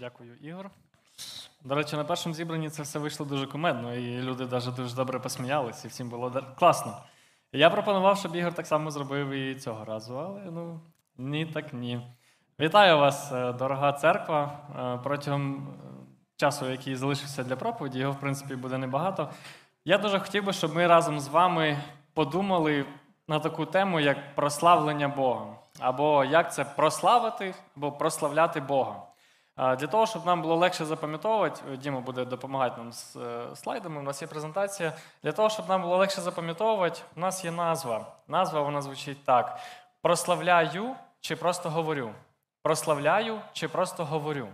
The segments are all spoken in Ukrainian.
Дякую, Ігор. До речі, на першому зібранні це все вийшло дуже кумедно, і люди навіть дуже добре посміялися, і всім було класно. Я пропонував, щоб Ігор так само зробив і цього разу, але ну ні, так ні. Вітаю вас, е, дорога церква. Е, Протягом е, часу, який залишився для проповіді, його, в принципі, буде небагато. Я дуже хотів би, щоб ми разом з вами подумали на таку тему, як прославлення Бога, або як це прославити, або прославляти Бога. Для того, щоб нам було легше запам'ятовувати, е, Діма буде допомагати нам з е, слайдами, у нас є презентація. Для того, щоб нам було легше запам'ятовувати, у нас є назва. Назва вона звучить так: прославляю чи просто говорю. Прославляю чи просто говорю.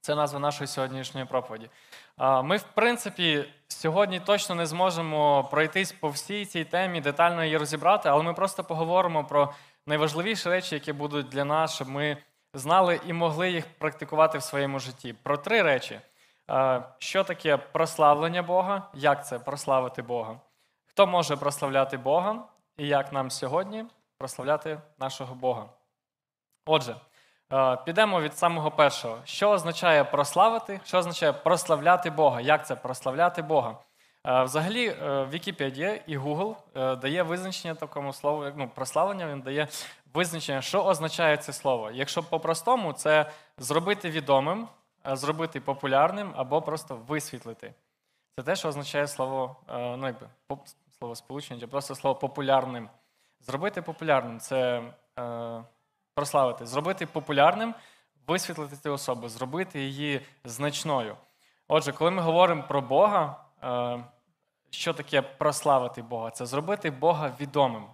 Це назва нашої сьогоднішньої проповіді. Ми, в принципі, сьогодні точно не зможемо пройтись по всій цій темі, детально її розібрати, але ми просто поговоримо про найважливіші речі, які будуть для нас, щоб ми знали і могли їх практикувати в своєму житті. Про три речі: що таке прославлення Бога, як це прославити Бога, хто може прославляти Бога, і як нам сьогодні прославляти нашого Бога. Отже, е, підемо від самого першого. Що означає прославити? Що означає прославляти Бога? Як це прославляти Бога? Е, Взагалі, е, Вікіпедія і Google е, дає визначення такому слову, ну, прославлення, він дає визначення, що означає це слово. Якщо по-простому, це зробити відомим, е, зробити популярним або просто висвітлити. Це те, що означає слово, е, ну, якби, слово сполучення, просто слово популярним. Зробити популярним це е, прославити, зробити популярним, висвітлити цю особу, зробити її значною. Отже, коли ми говоримо про Бога, е, що таке прославити Бога? Це зробити Бога відомим.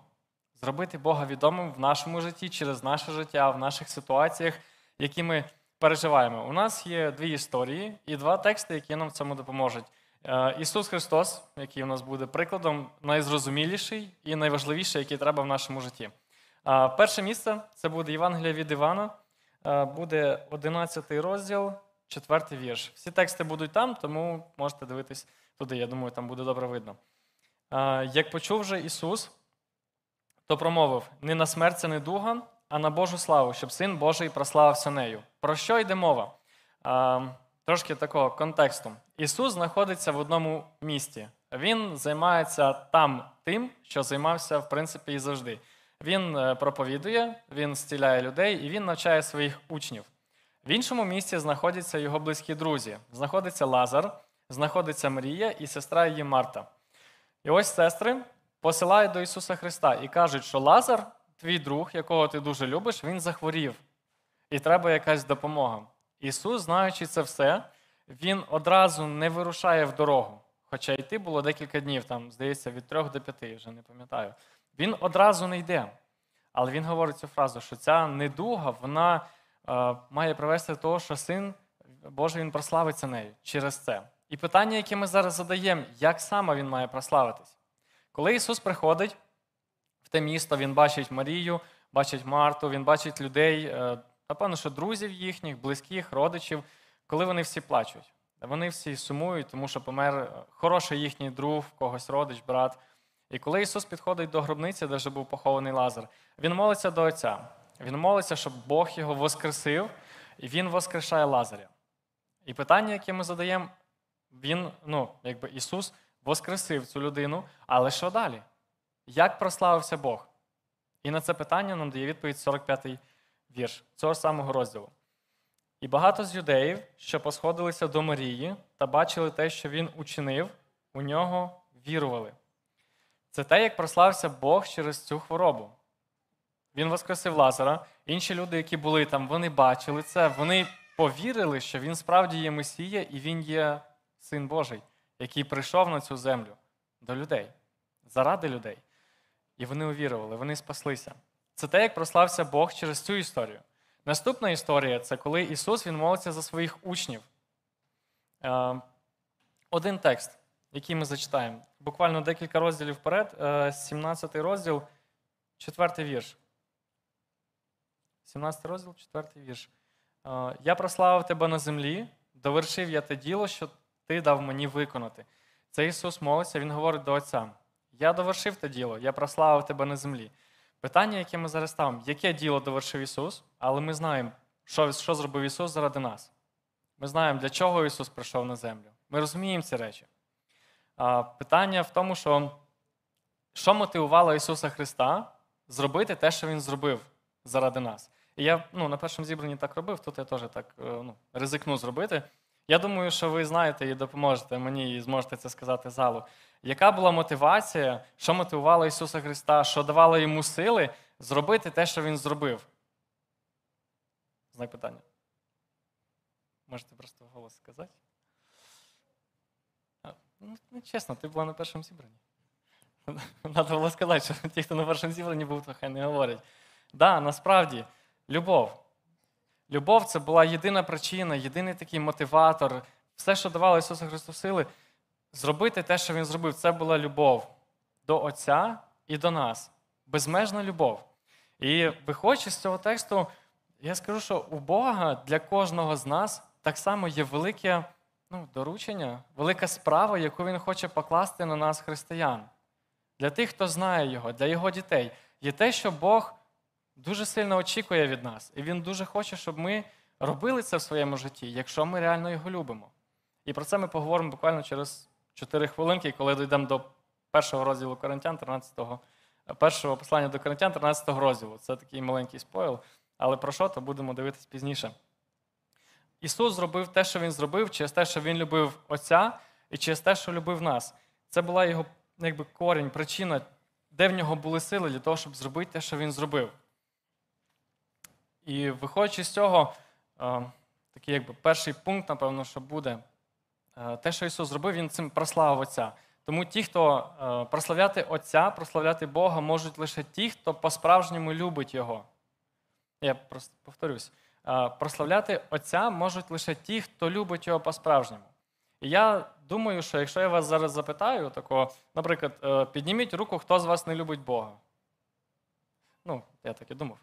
Зробити Бога відомим в нашому житті, через наше життя, в наших ситуаціях, які ми переживаємо. У нас є дві історії і два тексти, які нам в цьому допоможуть. Е, Ісус Христос, який у нас буде прикладом, найзрозуміліший і найважливіший, який треба в нашому житті. Перше місце це буде Євангелія від Івана, Е, буде 11 розділ, 4 вірш. Всі тексти будуть там, тому можете дивитись туди. Я думаю, там буде добре видно. Е, Як почув же Ісус, то промовив: не на смерть це не дуга, а на Божу славу, щоб син Божий прославився нею. Про що йде мова? А, Трошки такого контексту. Ісус знаходиться в одному місті. Він займається там тим, що займався, в принципі, і завжди. Він е, проповідує, він зціляє людей і він навчає своїх учнів. В іншому місці знаходяться його близькі друзі. Знаходиться Лазар, знаходиться Марія і сестра її Марта. І ось сестри посилають до Ісуса Христа і кажуть, що Лазар, твій друг, якого ти дуже любиш, він захворів, і треба якась допомога. Ісус, знаючи це все, він одразу не вирушає в дорогу. Хоча йти було декілька днів, там, здається, від трьох до п'яти, вже не пам'ятаю. Він одразу не йде. Але він говорить цю фразу, що ця недуга вона е, має привести до того, що син Божий він прославиться нею через це. І питання, яке ми зараз задаємо, як саме він має прославитись? Коли Ісус приходить в те місто, Він бачить Марію, бачить Марту, Він бачить людей, е, напевно, що друзів їхніх, близьких, родичів, коли вони всі плачуть. Вони всі сумують, тому що помер е, хороший їхній друг, когось родич, брат. І коли Ісус підходить до гробниці, де вже був похований Лазар, Він молиться до Отця. Він молиться, щоб Бог його воскресив, і Він воскрешає Лазаря. І питання, яке ми задаємо, він, ну, якби Ісус воскресив цю людину, але що далі? Як прославився Бог? І на це питання нам дає відповідь 45-й вірш цього самого розділу. І багато з юдеїв, що посходилися до Марії та бачили те, що він учинив, у нього вірували. Це те, як прославився Бог через цю хворобу. Він воскресив Лазара. Інші люди, які були там, вони бачили це, вони повірили, що він справді є Месія і він є син Божий, який прийшов на цю землю до людей, заради людей. І вони увірували, вони спаслися. Це те, як прославився Бог через цю історію. Наступна історія це коли Ісус він молиться за своїх учнів. Е, Один текст, який ми зачитаємо. Буквально декілька розділів вперед, е, 17 розділ, 4 вірш. 17 розділ, 4 вірш. Е, Я прославив тебе на землі, довершив я те діло, що ти дав мені виконати. Це Ісус молиться, Він говорить до Отця: Я довершив те діло, я прославив тебе на землі. Питання, яке ми зараз ставимо, яке діло довершив Ісус, але ми знаємо, що, що зробив Ісус заради нас. Ми знаємо, для чого Ісус прийшов на землю. Ми розуміємо ці речі. А, Питання в тому, що що мотивувало Ісуса Христа зробити те, що Він зробив заради нас. І я ну, на першому зібранні так робив, тут я теж так е, ну, ризикну зробити. Я думаю, що ви знаєте і допоможете мені, і зможете це сказати залу. Яка була мотивація, що мотивувало Ісуса Христа, що давало йому сили зробити те, що Він зробив? Знак питання. Можете просто голос сказати? Ну, ну, чесно, ти була на першому зібранні. Надо було сказати, що ті, хто на першому зібранні був, то хай не говорять. Так, да, насправді, любов. Любов це була єдина причина, єдиний такий мотиватор. Все, що давало Ісусу Христу сили, зробити те, що Він зробив, це була любов до Отця і до нас. Безмежна любов. І виходячи з цього тексту, я скажу, що у Бога для кожного з нас так само є велике ну, доручення, велика справа, яку Він хоче покласти на нас, християн. Для тих, хто знає Його, для Його дітей, є те, що Бог дуже сильно очікує від нас. І Він дуже хоче, щоб ми робили це в своєму житті, якщо ми реально його любимо. І про це ми поговоримо буквально через 4 хвилинки, коли дійдемо до першого розділу Коринтян, 13-го, першого послання до Коринтян, 13-го розділу. Це такий маленький спойл. Але про що, то будемо дивитись пізніше. Ісус зробив те, що Він зробив, через те, що Він любив Отця, і через те, що любив нас. Це була його якби, корінь, причина, де в нього були сили для того, щоб зробити те, що він зробив. І виходячи з цього, е, такий якби перший пункт, напевно, що буде, е, те, що Ісус зробив, Він цим прославив Отця. Тому ті, хто е, прославляти Отця, прославляти Бога, можуть лише ті, хто по-справжньому любить Його. Я просто повторюсь. Прославляти Отця можуть лише ті, хто любить його по-справжньому. І я думаю, що якщо я вас зараз запитаю, тако, наприклад, підніміть руку, хто з вас не любить Бога. Ну, я так і думав.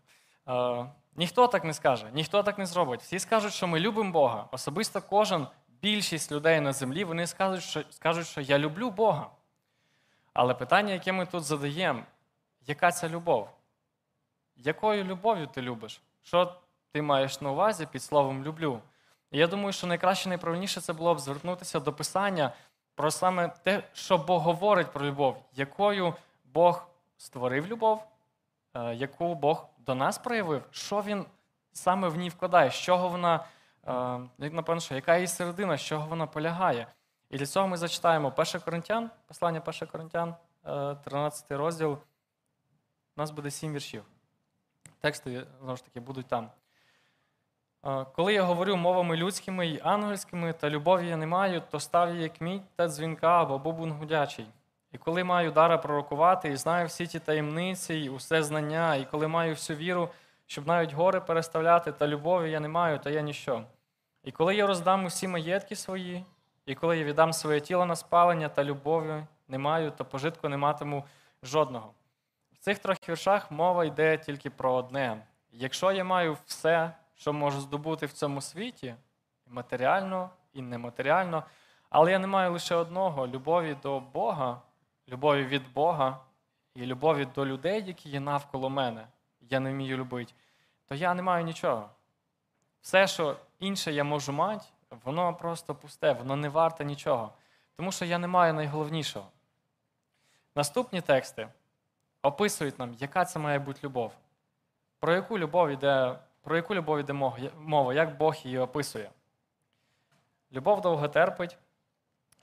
Е, ніхто так не скаже, ніхто так не зробить. Всі скажуть, що ми любимо Бога. Особисто кожен, більшість людей на землі, вони скажуть, що, скажуть, що я люблю Бога. Але питання, яке ми тут задаємо, яка ця любов? Якою любов'ю ти любиш? Що ти маєш на увазі під словом люблю? І я думаю, що найкраще найправильніше це було б звернутися до Писання про саме те, що Бог говорить про любов, якою Бог створив любов, е, яку Бог до нас проявив, що Він саме в ній вкладає, з чого вона, е, напевно, що яка її середина, з чого вона полягає. І для цього ми зачитаємо 1 Коринтян, послання 1 Коринтян, 13 е, розділ. У нас буде сім віршів. Тексти, знову ж таки, будуть там. Коли я говорю мовами людськими і ангельськими, та любові я не маю, то став я як мідь та дзвінка або бубун гудячий. І коли маю дара пророкувати, і знаю всі ті таємниці, і усе знання, і коли маю всю віру, щоб навіть гори переставляти, та любові я не маю, то я ніщо. І коли я роздам усі маєтки свої, і коли я віддам своє тіло на спалення та любові не маю, то пожитку не матиму жодного. В цих трьох віршах мова йде тільки про одне: якщо я маю все, що можу здобути в цьому світі, матеріально, і нематеріально. Але я не маю лише одного любові до Бога, любові від Бога і любові до людей, які є навколо мене. Я не вмію любити, то я не маю нічого. Все, що інше я можу мати, воно просто пусте, воно не варте нічого. Тому що я не маю найголовнішого. Наступні тексти описують нам, яка це має бути любов. Про яку любов йде про яку любов йде мова, як Бог її описує? Любов довго терпить,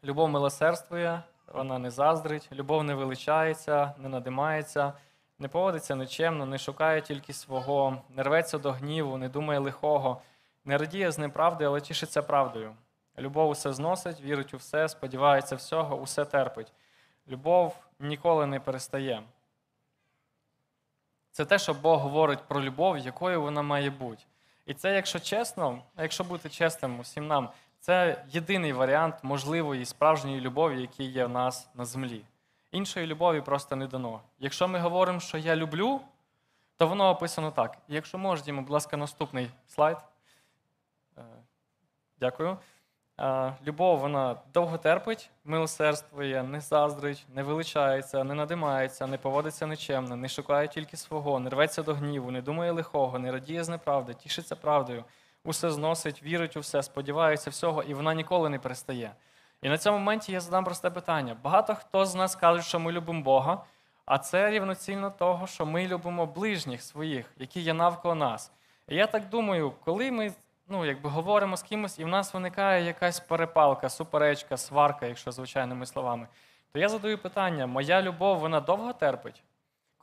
любов милосердствує, вона не заздрить, любов не величається, не надимається, не поводиться нечемно, не шукає тільки свого, не рветься до гніву, не думає лихого, не радіє з неправди, але тішиться правдою. Любов усе зносить, вірить у все, сподівається всього, усе терпить. Любов ніколи не перестає. Це те, що Бог говорить про любов, якою вона має бути. І це, якщо чесно, якщо бути чесним усім нам, це єдиний варіант можливої справжньої любові, який є в нас на землі. Іншої любові просто не дано. Якщо ми говоримо, що я люблю, то воно описано так. Якщо Діма, будь ласка, наступний слайд. Е, дякую. Любов вона довго терпить, милосердствує, не заздрить, не величається, не надимається, не поводиться нечемно, не шукає тільки свого, не рветься до гніву, не думає лихого, не радіє з неправди, тішиться правдою, усе зносить, вірить у все, сподівається всього, і вона ніколи не перестає. І на цьому моменті я задам просте питання. Багато хто з нас каже, що ми любимо Бога, а це рівноцільно того, що ми любимо ближніх своїх, які є навколо нас. І я так думаю, коли ми ну, якби говоримо з кимось, і в нас виникає якась перепалка, суперечка, сварка, якщо звичайними словами, то я задаю питання: моя любов, вона довго терпить?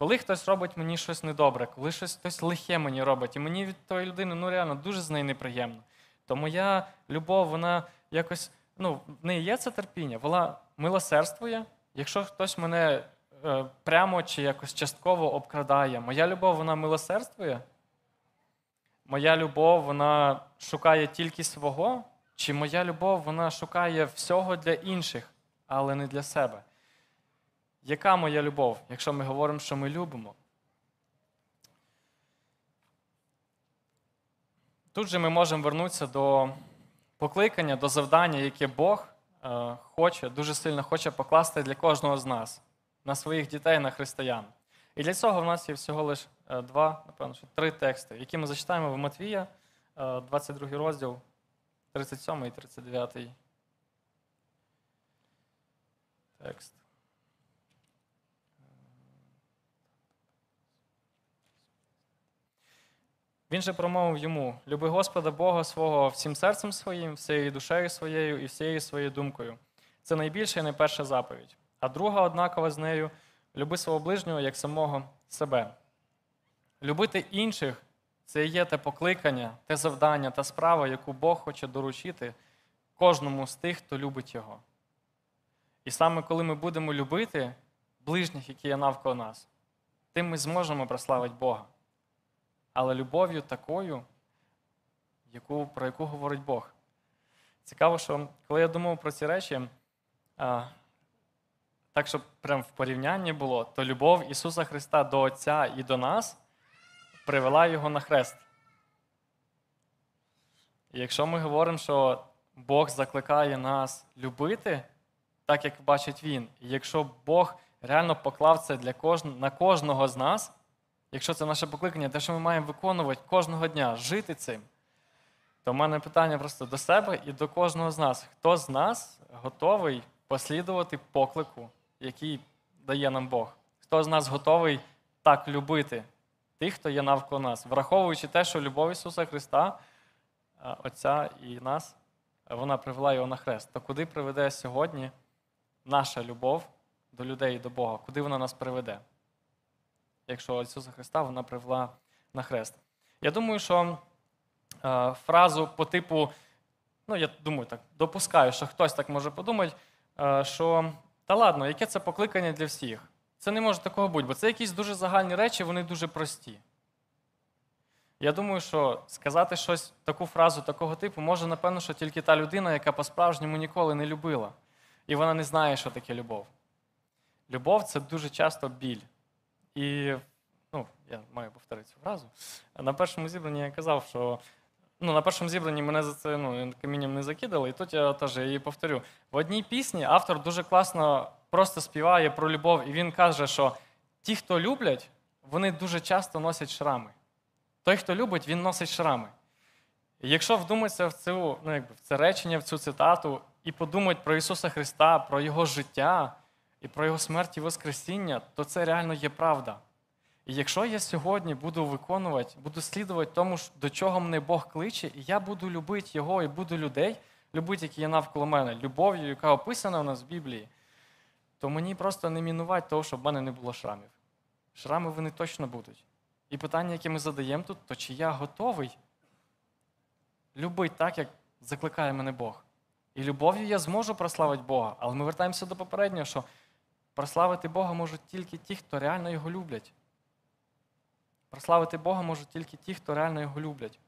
Коли хтось робить мені щось недобре, коли щось хтось лихе мені робить, і мені від тої людини ну реально дуже з нею неприємно, то моя любов, вона якось, ну, в неї є це терпіння, вона милосердствує. Якщо хтось мене е, прямо чи якось частково обкрадає, моя любов, вона милосердствує. Моя любов, вона шукає тільки свого, чи моя любов, вона шукає всього для інших, але не для себе. Яка моя любов, якщо ми говоримо, що ми любимо? Тут же ми можемо вернутися до покликання, до завдання, яке Бог е, хоче, дуже сильно хоче покласти для кожного з нас, на своїх дітей, на християн. І для цього в нас є всього лише е, два, напевно, три тексти, які ми зачитаємо в Матвія, е, 22 розділ, 37 і 39 текст. Він же промовив йому: Люби Господа Бога свого всім серцем своїм, всією душею своєю і всією своєю думкою. Це найбільша і найперша заповідь. А друга, однакова з нею, люби свого ближнього як самого себе. Любити інших це є те покликання, те завдання, та справа, яку Бог хоче доручити кожному з тих, хто любить Його. І саме коли ми будемо любити ближніх, які є навколо нас, тим ми зможемо прославити Бога. Але любов'ю такою, яку, про яку говорить Бог. Цікаво, що коли я думав про ці речі, а, так, щоб прям в порівнянні було, то любов Ісуса Христа до Отця і до нас привела Його на хрест. І якщо ми говоримо, що Бог закликає нас любити, так як бачить Він, і якщо Бог реально поклав це для кож... на кожного з нас, якщо це наше покликання, те, що ми маємо виконувати кожного дня, жити цим, то в мене питання просто до себе і до кожного з нас. Хто з нас готовий послідувати поклику, який дає нам Бог? Хто з нас готовий так любити тих, хто є навколо нас, враховуючи те, що любов Ісуса Христа, Отця і нас, вона привела його на хрест. То куди приведе сьогодні наша любов до людей і до Бога? Куди вона нас приведе? Якщо Ісуса Христа вона привела на хрест. Я думаю, що е, фразу по типу, ну я думаю, так, допускаю, що хтось так може подумати, е, що та ладно, яке це покликання для всіх? Це не може такого бути, бо це якісь дуже загальні речі, вони дуже прості. Я думаю, що сказати щось, таку фразу такого типу може, напевно, що тільки та людина, яка по-справжньому ніколи не любила. І вона не знає, що таке любов. Любов це дуже часто біль. І ну, я маю повторити цю фразу. На першому зібранні я казав, що ну, на першому зібранні мене за це ну, камінням не закидали, і тут я теж її повторю. В одній пісні автор дуже класно просто співає про любов, і він каже, що ті, хто люблять, вони дуже часто носять шрами. Той, хто любить, він носить шрами. І якщо вдуматися в цю, ну, якби, в це речення, в цю цитату, і подумати про Ісуса Христа, про Його життя і про Його смерть і Воскресіння, то це реально є правда. І якщо я сьогодні буду виконувати, буду слідувати тому, до чого мене Бог кличе, і я буду любити Його і буду людей, любити, які є навколо мене, любов'ю, яка описана в нас в Біблії, то мені просто не мінувати того, щоб в мене не було шрамів. Шрами вони точно будуть. І питання, яке ми задаємо тут, то чи я готовий любити так, як закликає мене Бог. І любов'ю я зможу прославити Бога, але ми вертаємося до попереднього, що прославити Бога можуть тільки ті, хто реально його люблять. Прославити Бога можуть тільки ті, хто реально його люблять.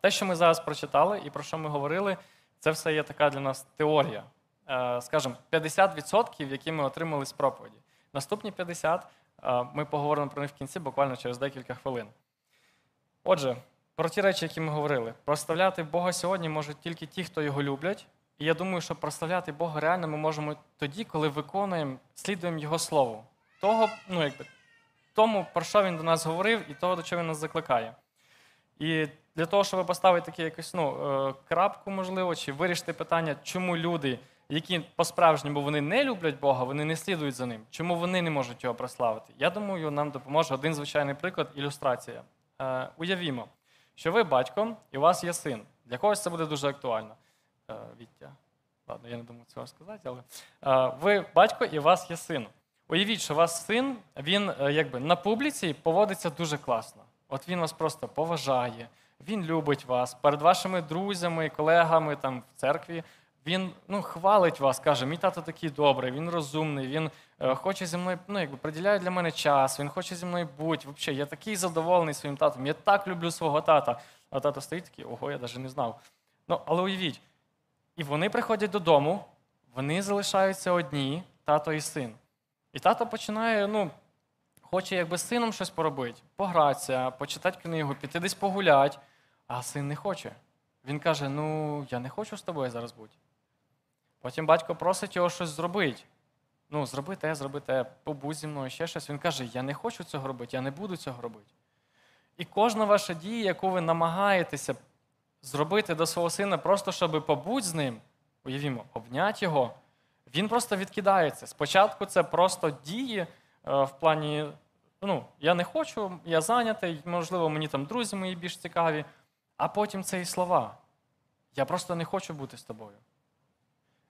Те, що ми зараз прочитали і про що ми говорили, це все є така для нас теорія. Скажімо, 50%, які ми отримали з проповіді. Наступні 50% ми поговоримо про них в кінці, буквально через декілька хвилин. Отже, про ті речі, які ми говорили. Прославляти Бога сьогодні можуть тільки ті, хто його люблять. І я думаю, що прославляти Бога реально ми можемо тоді, коли виконуємо, слідуємо Його Слову. Того, ну, якби, тому, про що він до нас говорив, і того, до чого він нас закликає. І для того, щоб поставити такі якусь ну, е, крапку, можливо, чи вирішити питання, чому люди, які по-справжньому вони не люблять Бога, вони не слідують за ним, чому вони не можуть його прославити. Я думаю, нам допоможе один звичайний приклад, ілюстрація. Е, уявімо, що ви батько і у вас є син. Для когось це буде дуже актуально. Е, Віття. Ладно, я не думаю цього сказати, але е, ви батько і у вас є син. Уявіть, що у вас син, він е, якби на публіці поводиться дуже класно. От він вас просто поважає, він любить вас перед вашими друзями, колегами там в церкві. Він ну, хвалить вас, каже, мій тато такий добрий, він розумний, він хоче зі мною, ну, якби приділяє для мене час, він хоче зі мною бути. Взагалі, я такий задоволений своїм татом, я так люблю свого тата. А тато стоїть такий, ого, я навіть не знав. Ну, але уявіть, і вони приходять додому, вони залишаються одні, тато і син. І тато починає, ну, хоче якби з сином щось поробити, погратися, почитати книгу, піти десь погуляти, а син не хоче. Він каже: Ну, я не хочу з тобою зараз бути. Потім батько просить його щось зробити. Ну, зроби те, зроби те, побудь зі мною, ще щось. Він каже: Я не хочу цього робити, я не буду цього робити. І кожна ваша дія, яку ви намагаєтеся зробити до свого сина, просто щоб побути з ним, уявімо, обняти його, він просто відкидається. Спочатку це просто дії е, в плані, ну, я не хочу, я зайнятий, можливо, мені там друзі мої більш цікаві, а потім це і слова. Я просто не хочу бути з тобою.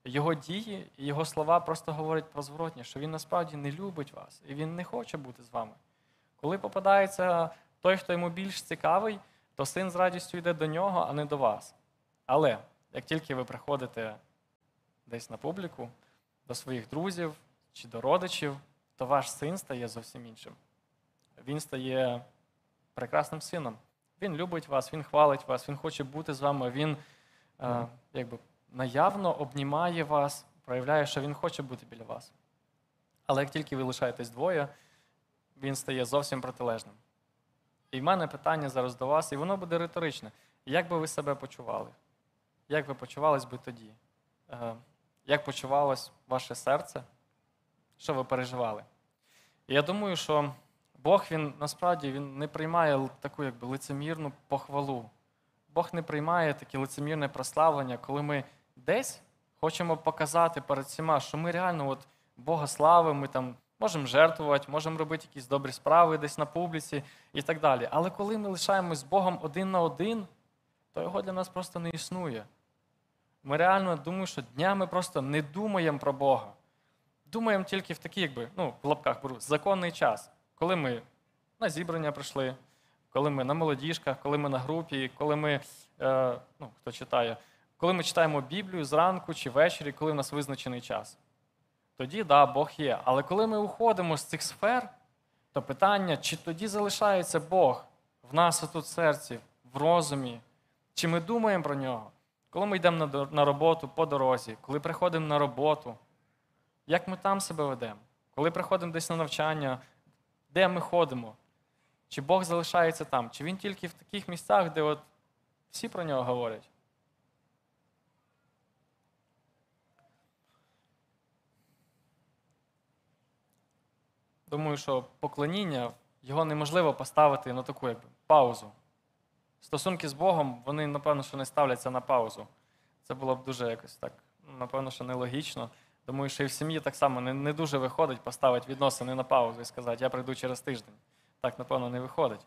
Його дії і його слова просто говорять про зворотнє, що він насправді не любить вас і він не хоче бути з вами. Коли попадається той, хто йому більш цікавий, то син з радістю йде до нього, а не до вас. Але як тільки ви приходите десь на публіку, до своїх друзів чи до родичів, то ваш син стає зовсім іншим. Він стає прекрасним сином. Він любить вас, він хвалить вас, він хоче бути з вами, він е, якби наявно обнімає вас, проявляє, що він хоче бути біля вас. Але як тільки ви лишаєтесь двоє, він стає зовсім протилежним. І в мене питання зараз до вас, і воно буде риторичне. Як би ви себе почували? Як ви почувались би тоді? Е, Як почувалось ваше серце? Що ви переживали? І я думаю, що Бог він насправді він не приймає таку якби лицемірну похвалу. Бог не приймає таке лицемірне прославлення, коли ми десь хочемо показати перед всіма, що ми реально от Бога славимо, ми там можемо жертвувати, можемо робити якісь добрі справи десь на публіці і так далі. Але коли ми лишаємось з Богом один на один, то його для нас просто не існує. Ми реально думаю, що днями просто не думаємо про Бога. Думаємо тільки в такий, якби, ну, в лапках беру, законний час, коли ми на зібрання прийшли, коли ми на молодіжках, коли ми на групі, коли ми, е, ну, хто читає, коли ми читаємо Біблію зранку чи ввечері, коли в нас визначений час. Тоді, да, Бог є. Але коли ми уходимо з цих сфер, то питання, чи тоді залишається Бог в нас тут в серці, в розумі, чи ми думаємо про нього? Коли ми йдемо на роботу по дорозі, коли приходимо на роботу, як ми там себе ведемо? Коли приходимо десь на навчання, де ми ходимо? Чи Бог залишається там? Чи він тільки в таких місцях, де от всі про нього говорять? Думаю, що поклоніння його неможливо поставити на таку якби, паузу. Стосунки з Богом, вони, напевно, що не ставляться на паузу. Це було б дуже якось так, напевно, що нелогічно. Думаю, що і в сім'ї так само не, не дуже виходить поставити відносини на паузу і сказати, я прийду через тиждень. Так, напевно, не виходить.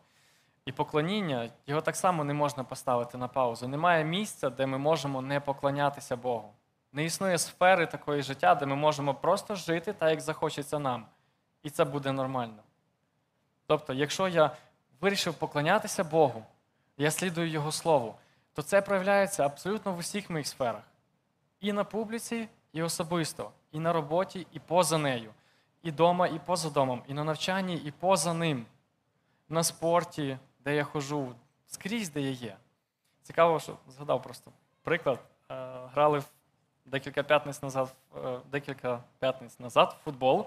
І поклоніння, його так само не можна поставити на паузу. Немає місця, де ми можемо не поклонятися Богу. Не існує сфери такої життя, де ми можемо просто жити так, як захочеться нам. І це буде нормально. Тобто, якщо я вирішив поклонятися Богу, я слідую Його Слову, то це проявляється абсолютно в усіх моїх сферах. І на публіці, і особисто, і на роботі, і поза нею, і вдома, і поза домом, і на навчанні, і поза ним, на спорті, де я хожу, скрізь, де я є. Цікаво, що згадав просто приклад. Е, Грали декілька п'ятниць назад, е, декілька п'ятниць назад в футбол.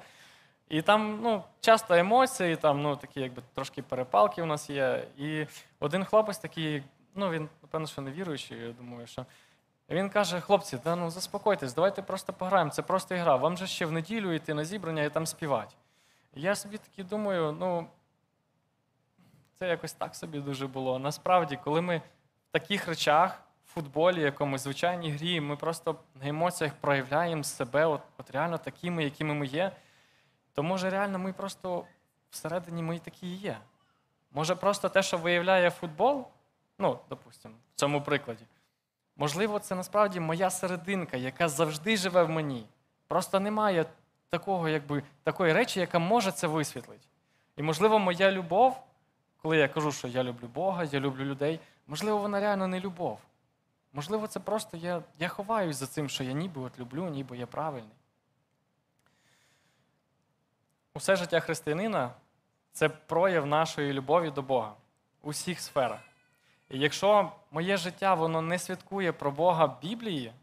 І там ну, часто емоції, там ну, такі якби трошки перепалки у нас є. І один хлопець такий, ну він, напевно, що не віруючий, я думаю, що. Він каже: хлопці, да ну заспокойтесь, давайте просто пограємо, це просто ігра. Вам же ще в неділю йти на зібрання і там співати. Я собі таки думаю, ну це якось так собі дуже було. Насправді, коли ми в таких речах, в футболі, якомусь звичайній грі, ми просто на емоціях проявляємо себе от, от реально такими, якими ми є, то може реально ми просто всередині ми такі і є. Може, просто те, що виявляє футбол, ну, допустимо, в цьому прикладі, можливо, це насправді моя серединка, яка завжди живе в мені. Просто немає такого, якби, такої речі, яка може це висвітлити. І, можливо, моя любов, коли я кажу, що я люблю Бога, я люблю людей, можливо, вона реально не любов. Можливо, це просто я, я ховаюсь за цим, що я ніби от люблю, ніби я правильний. Усе життя християнина це прояв нашої любові до Бога у всіх сферах. І якщо моє життя воно не святкує про Бога Біблії,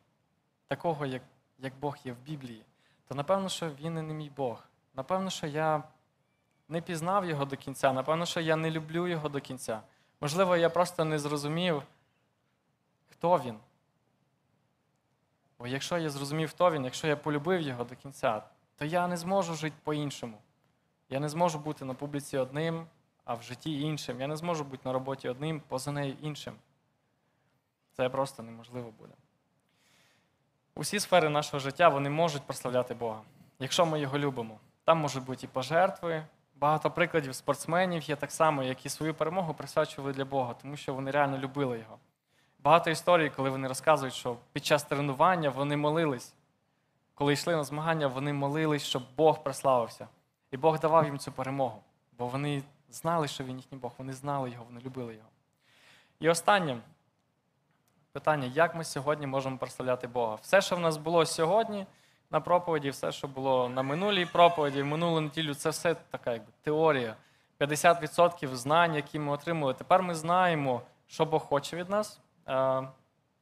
такого, як, як Бог є в Біблії, то напевно, що він і не мій Бог. Напевно, що я не пізнав його до кінця, напевно, що я не люблю його до кінця. Можливо, я просто не зрозумів, хто він. Бо якщо я зрозумів, хто він, якщо я полюбив його до кінця, то я не зможу жити по-іншому. Я не зможу бути на публіці одним, а в житті іншим. Я не зможу бути на роботі одним, поза нею іншим. Це просто неможливо буде. Усі сфери нашого життя вони можуть прославляти Бога, якщо ми його любимо. Там можуть бути і пожертви. Багато прикладів спортсменів є так само, які свою перемогу присвячували для Бога, тому що вони реально любили його. Багато історій, коли вони розказують, що під час тренування вони молились. Коли йшли на змагання, вони молились, щоб Бог прославився. І Бог давав їм цю перемогу, бо вони знали, що він їхній Бог, вони знали його, вони любили його. І останнє питання: як ми сьогодні можемо прославляти Бога? Все, що в нас було сьогодні на проповіді, все, що було на минулій проповіді, в минулу неділю, це все така якби теорія. 50% знань, які ми отримали. Тепер ми знаємо, що Бог хоче від нас, е,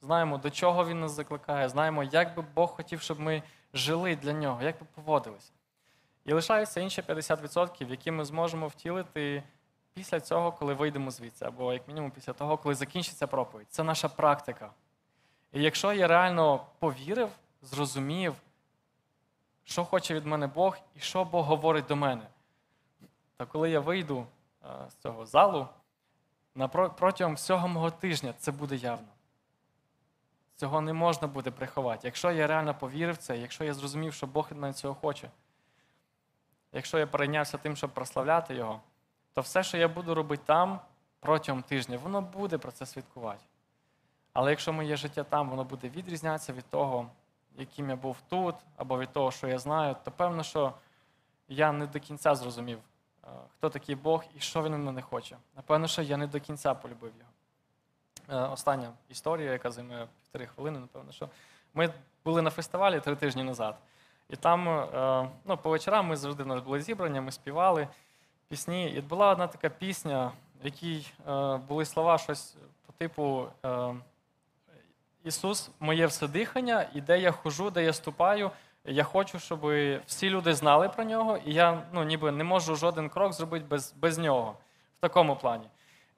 знаємо, до чого Він нас закликає, знаємо, як би Бог хотів, щоб ми жили для нього, як би поводились. І лишаються інші 50%, які ми зможемо втілити після цього, коли вийдемо звідси, або як мінімум після того, коли закінчиться проповідь. Це наша практика. І якщо я реально повірив, зрозумів, що хоче від мене Бог і що Бог говорить до мене, то коли я вийду з цього залу, протягом всього мого тижня це буде явно. Цього не можна буде приховати. Якщо я реально повірив в це, якщо я зрозумів, що Бог мене цього хоче, якщо я перейнявся тим, щоб прославляти Його, то все, що я буду робити там протягом тижня, воно буде про це святкувати. Але якщо моє життя там, воно буде відрізнятися від того, яким я був тут, або від того, що я знаю, то певно, що я не до кінця зрозумів, е, хто такий Бог і що він мене хоче. Напевно, що я не до кінця полюбив його. Е, остання історія, яка займає півтори хвилини, напевно, що ми були на фестивалі три тижні назад. І там е, ну, по вечорам ми завжди в нас були зібрання, ми співали пісні. І була одна така пісня, в якій були слова щось по типу. Ісус, моє все дихання, і де я хожу, де я ступаю. Я хочу, щоб всі люди знали про нього, і я ну, ніби не можу жоден крок зробити без без нього в такому плані.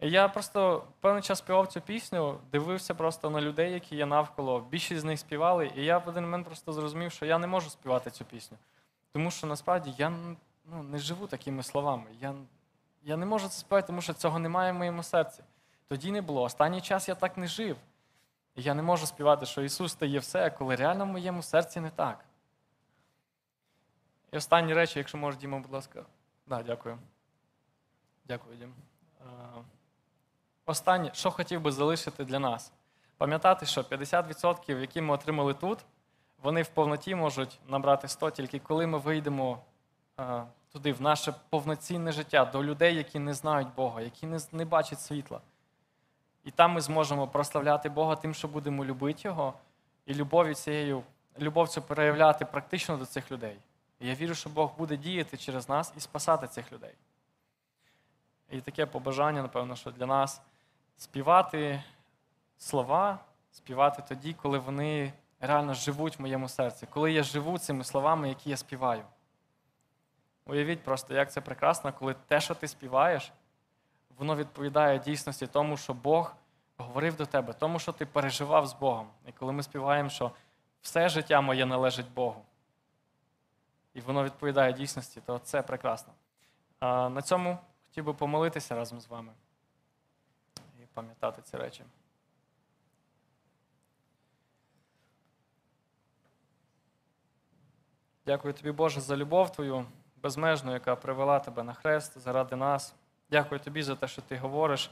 І я просто певний час співав цю пісню, дивився просто на людей, які є навколо. Більшість з них співали, і я в один момент просто зрозумів, що я не можу співати цю пісню. Тому що насправді я ну, не живу такими словами. Я я не можу це співати, тому що цього немає в моєму серці. Тоді не було. Останній час я так не жив. І я не можу співати, що Ісус стає все, коли реально в моєму серці не так. І останні речі, якщо можеш, Діма, будь ласка. Да, дякую. Дякую, Дім. Останнє, що хотів би залишити для нас. Пам'ятати, що 50%, які ми отримали тут, вони в повноті можуть набрати 100, тільки коли ми вийдемо туди, в наше повноцінне життя, до людей, які не знають Бога, які не, не бачать світла. І там ми зможемо прославляти Бога тим, що будемо любити Його, і любов'ю цією, любов цю переявляти практично до цих людей. І я вірю, що Бог буде діяти через нас і спасати цих людей. І таке побажання, напевно, що для нас співати слова, співати тоді, коли вони реально живуть в моєму серці, коли я живу цими словами, які я співаю. Уявіть просто, як це прекрасно, коли те, що ти співаєш, воно відповідає дійсності тому, що Бог говорив до тебе, тому, що ти переживав з Богом. І коли ми співаємо, що все життя моє належить Богу, і воно відповідає дійсності, то це прекрасно. На цьому хотів би помолитися разом з вами пам'ятати ці речі. Дякую тобі, Боже, за любов твою безмежну, яка привела тебе на хрест заради нас. Дякую тобі за те, що ти говориш.